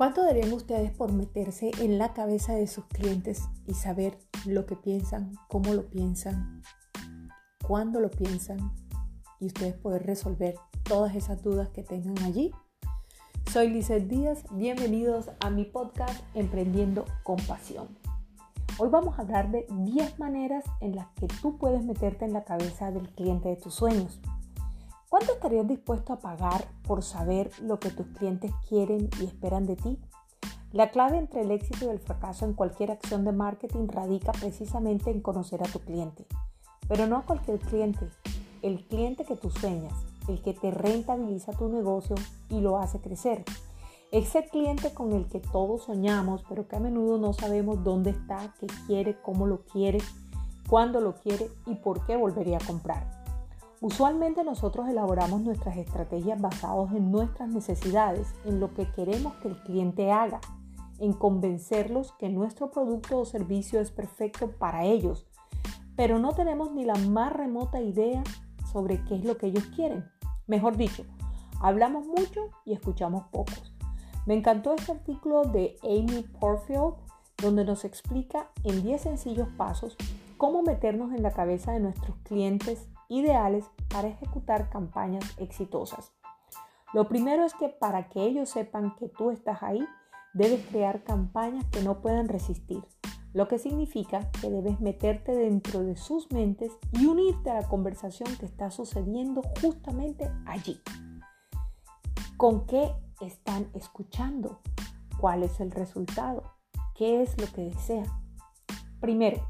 ¿Cuánto darían ustedes por meterse en la cabeza de sus clientes y saber lo que piensan, cómo lo piensan, cuándo lo piensan y ustedes poder resolver todas esas dudas que tengan allí? Soy Lizeth Díaz, bienvenidos a mi podcast Emprendiendo con Pasión. Hoy vamos a hablar de 10 maneras en las que tú puedes meterte en la cabeza del cliente de tus sueños. ¿Cuánto estarías dispuesto a pagar por saber lo que tus clientes quieren y esperan de ti? La clave entre el éxito y el fracaso en cualquier acción de marketing radica precisamente en conocer a tu cliente. Pero no a cualquier cliente, el cliente que tú sueñas, el que te rentabiliza tu negocio y lo hace crecer. Ese cliente con el que todos soñamos, pero que a menudo no sabemos dónde está, qué quiere, cómo lo quiere, cuándo lo quiere y por qué volvería a comprar. Usualmente nosotros elaboramos nuestras estrategias basadas en nuestras necesidades, en lo que queremos que el cliente haga, en convencerlos que nuestro producto o servicio es perfecto para ellos, pero no tenemos ni la más remota idea sobre qué es lo que ellos quieren. Mejor dicho, hablamos mucho y escuchamos pocos. Me encantó este artículo de Amy Porfield donde nos explica en 10 sencillos pasos cómo meternos en la cabeza de nuestros clientes ideales para ejecutar campañas exitosas. Lo primero es que para que ellos sepan que tú estás ahí, debes crear campañas que no puedan resistir, lo que significa que debes meterte dentro de sus mentes y unirte a la conversación que está sucediendo justamente allí. ¿Con qué están escuchando? ¿Cuál es el resultado? ¿Qué es lo que desean? Primero,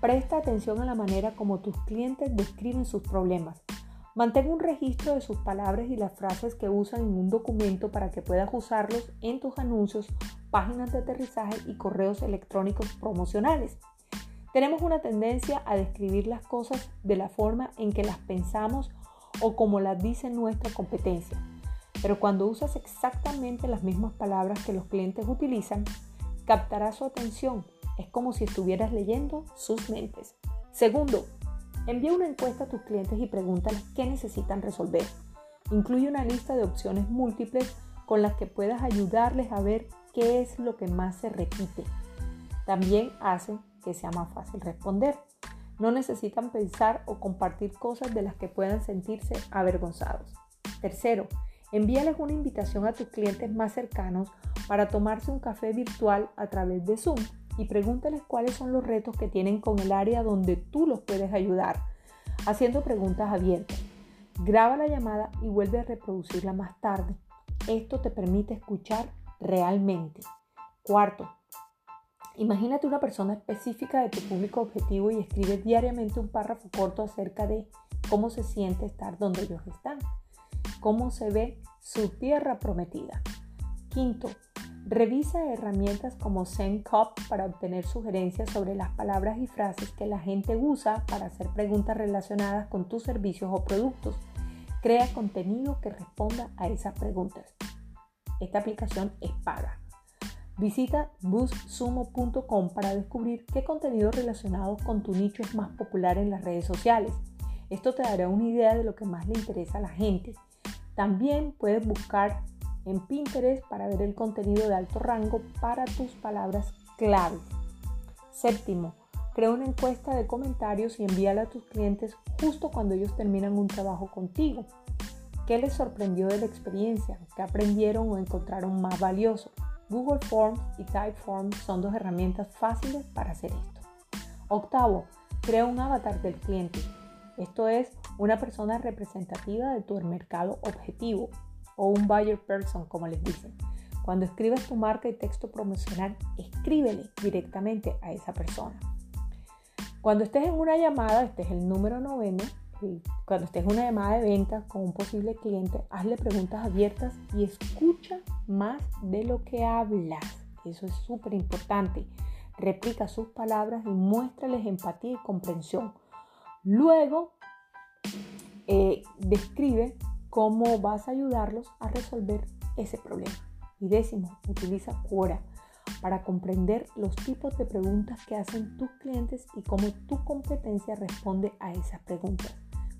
Presta atención a la manera como tus clientes describen sus problemas. Mantén un registro de sus palabras y las frases que usan en un documento para que puedas usarlos en tus anuncios, páginas de aterrizaje y correos electrónicos promocionales. Tenemos una tendencia a describir las cosas de la forma en que las pensamos o como las dice nuestra competencia. Pero cuando usas exactamente las mismas palabras que los clientes utilizan, captarás su atención es como si estuvieras leyendo sus mentes. Segundo, envía una encuesta a tus clientes y pregúntales qué necesitan resolver. Incluye una lista de opciones múltiples con las que puedas ayudarles a ver qué es lo que más se repite. También hace que sea más fácil responder. No necesitan pensar o compartir cosas de las que puedan sentirse avergonzados. Tercero, envíales una invitación a tus clientes más cercanos para tomarse un café virtual a través de Zoom y pregúntales cuáles son los retos que tienen con el área donde tú los puedes ayudar, haciendo preguntas abiertas. Graba la llamada y vuelve a reproducirla más tarde. Esto te permite escuchar realmente. Cuarto, imagínate una persona específica de tu público objetivo y escribe diariamente un párrafo corto acerca de cómo se siente estar donde ellos están, cómo se ve su tierra prometida. Quinto, Revisa herramientas como ZenCop para obtener sugerencias sobre las palabras y frases que la gente usa para hacer preguntas relacionadas con tus servicios o productos. Crea contenido que responda a esas preguntas. Esta aplicación es paga. Visita boostsumo.com para descubrir qué contenido relacionado con tu nicho es más popular en las redes sociales. Esto te dará una idea de lo que más le interesa a la gente. También puedes buscar en Pinterest para ver el contenido de alto rango para tus palabras clave. Séptimo, crea una encuesta de comentarios y envíala a tus clientes justo cuando ellos terminan un trabajo contigo. ¿Qué les sorprendió de la experiencia? ¿Qué aprendieron o encontraron más valioso? Google Forms y Typeform son dos herramientas fáciles para hacer esto. Octavo, crea un avatar del cliente. Esto es una persona representativa de tu mercado objetivo o un buyer person, como les dicen. Cuando escribas tu marca y texto promocional, escríbele directamente a esa persona. Cuando estés en una llamada, este es el número noveno, cuando estés en una llamada de ventas con un posible cliente, hazle preguntas abiertas y escucha más de lo que hablas. Eso es súper importante. Replica sus palabras y muéstrales empatía y comprensión. Luego, eh, describe cómo vas a ayudarlos a resolver ese problema. Y décimo, utiliza Quora para comprender los tipos de preguntas que hacen tus clientes y cómo tu competencia responde a esas preguntas.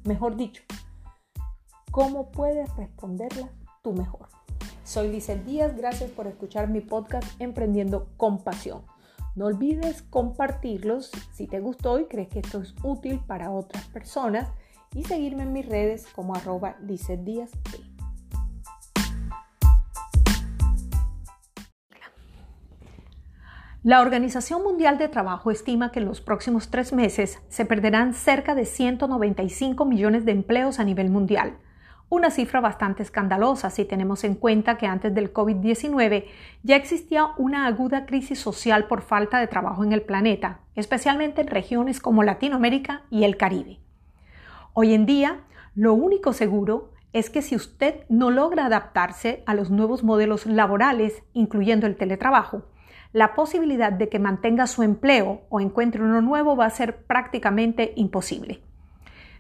Mejor dicho, cómo puedes responderlas tú mejor. Soy Lizeth Díaz, gracias por escuchar mi podcast Emprendiendo con Pasión. No olvides compartirlos si te gustó y crees que esto es útil para otras personas y seguirme en mis redes como arroba Díaz. La Organización Mundial de Trabajo estima que en los próximos tres meses se perderán cerca de 195 millones de empleos a nivel mundial, una cifra bastante escandalosa si tenemos en cuenta que antes del COVID-19 ya existía una aguda crisis social por falta de trabajo en el planeta, especialmente en regiones como Latinoamérica y el Caribe. Hoy en día, lo único seguro es que si usted no logra adaptarse a los nuevos modelos laborales, incluyendo el teletrabajo, la posibilidad de que mantenga su empleo o encuentre uno nuevo va a ser prácticamente imposible.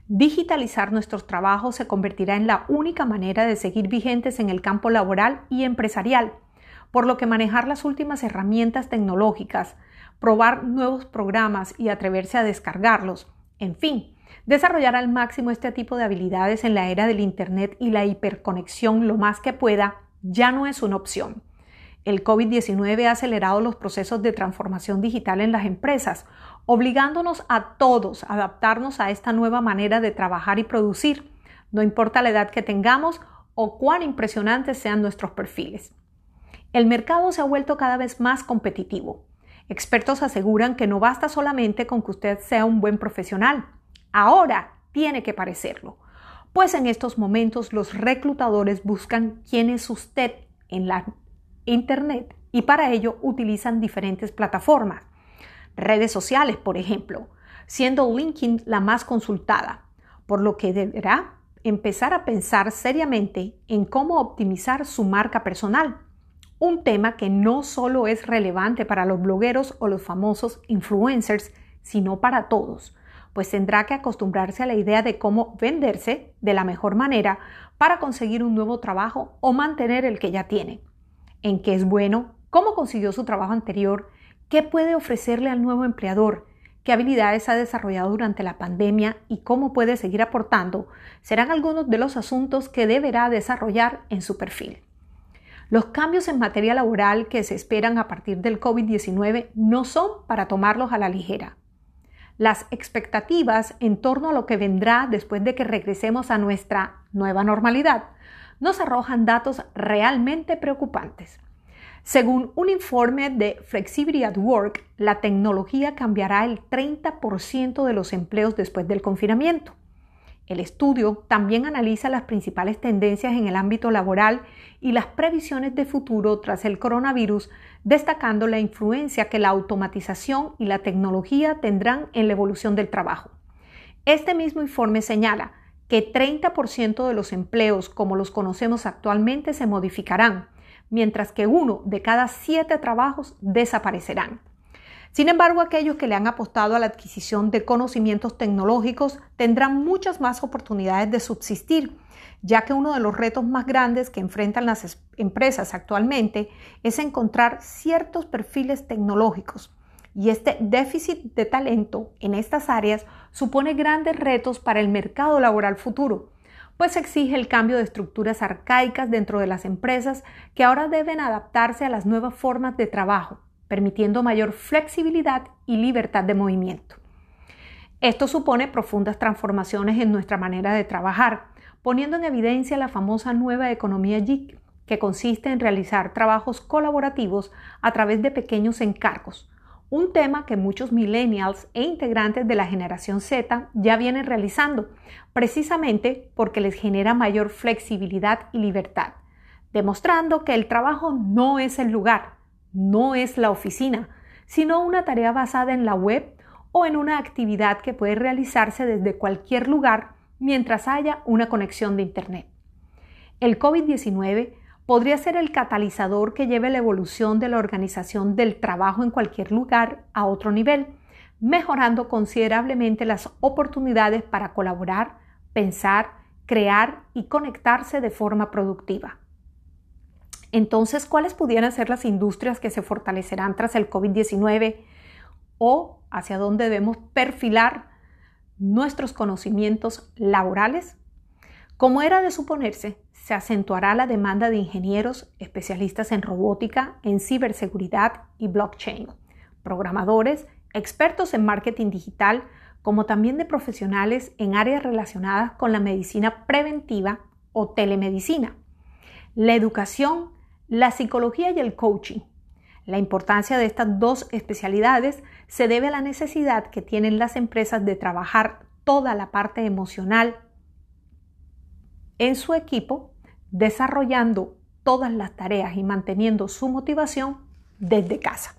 Digitalizar nuestros trabajos se convertirá en la única manera de seguir vigentes en el campo laboral y empresarial, por lo que manejar las últimas herramientas tecnológicas, probar nuevos programas y atreverse a descargarlos, en fin, desarrollar al máximo este tipo de habilidades en la era del Internet y la hiperconexión lo más que pueda, ya no es una opción. El COVID-19 ha acelerado los procesos de transformación digital en las empresas, obligándonos a todos a adaptarnos a esta nueva manera de trabajar y producir, no importa la edad que tengamos o cuán impresionantes sean nuestros perfiles. El mercado se ha vuelto cada vez más competitivo. Expertos aseguran que no basta solamente con que usted sea un buen profesional. Ahora tiene que parecerlo. Pues en estos momentos los reclutadores buscan quién es usted en la Internet y para ello utilizan diferentes plataformas. Redes sociales, por ejemplo, siendo LinkedIn la más consultada, por lo que deberá empezar a pensar seriamente en cómo optimizar su marca personal. Un tema que no solo es relevante para los blogueros o los famosos influencers, sino para todos, pues tendrá que acostumbrarse a la idea de cómo venderse de la mejor manera para conseguir un nuevo trabajo o mantener el que ya tiene. En qué es bueno, cómo consiguió su trabajo anterior, qué puede ofrecerle al nuevo empleador, qué habilidades ha desarrollado durante la pandemia y cómo puede seguir aportando, serán algunos de los asuntos que deberá desarrollar en su perfil. Los cambios en materia laboral que se esperan a partir del COVID-19 no son para tomarlos a la ligera. Las expectativas en torno a lo que vendrá después de que regresemos a nuestra nueva normalidad nos arrojan datos realmente preocupantes. Según un informe de Flexibility at Work, la tecnología cambiará el 30% de los empleos después del confinamiento. El estudio también analiza las principales tendencias en el ámbito laboral y las previsiones de futuro tras el coronavirus, destacando la influencia que la automatización y la tecnología tendrán en la evolución del trabajo. Este mismo informe señala que 30% de los empleos como los conocemos actualmente se modificarán, mientras que uno de cada siete trabajos desaparecerán. Sin embargo, aquellos que le han apostado a la adquisición de conocimientos tecnológicos tendrán muchas más oportunidades de subsistir, ya que uno de los retos más grandes que enfrentan las empresas actualmente es encontrar ciertos perfiles tecnológicos. Y este déficit de talento en estas áreas supone grandes retos para el mercado laboral futuro, pues exige el cambio de estructuras arcaicas dentro de las empresas que ahora deben adaptarse a las nuevas formas de trabajo, permitiendo mayor flexibilidad y libertad de movimiento. Esto supone profundas transformaciones en nuestra manera de trabajar, poniendo en evidencia la famosa nueva economía GIG, que consiste en realizar trabajos colaborativos a través de pequeños encargos, un tema que muchos millennials e integrantes de la generación Z ya vienen realizando, precisamente porque les genera mayor flexibilidad y libertad, demostrando que el trabajo no es el lugar, no es la oficina, sino una tarea basada en la web o en una actividad que puede realizarse desde cualquier lugar mientras haya una conexión de Internet. El COVID-19 podría ser el catalizador que lleve la evolución de la organización del trabajo en cualquier lugar a otro nivel, mejorando considerablemente las oportunidades para colaborar, pensar, crear y conectarse de forma productiva. Entonces, ¿cuáles pudieran ser las industrias que se fortalecerán tras el COVID-19 o hacia dónde debemos perfilar nuestros conocimientos laborales? Como era de suponerse, se acentuará la demanda de ingenieros especialistas en robótica, en ciberseguridad y blockchain, programadores, expertos en marketing digital, como también de profesionales en áreas relacionadas con la medicina preventiva o telemedicina, la educación, la psicología y el coaching. La importancia de estas dos especialidades se debe a la necesidad que tienen las empresas de trabajar toda la parte emocional en su equipo desarrollando todas las tareas y manteniendo su motivación desde casa.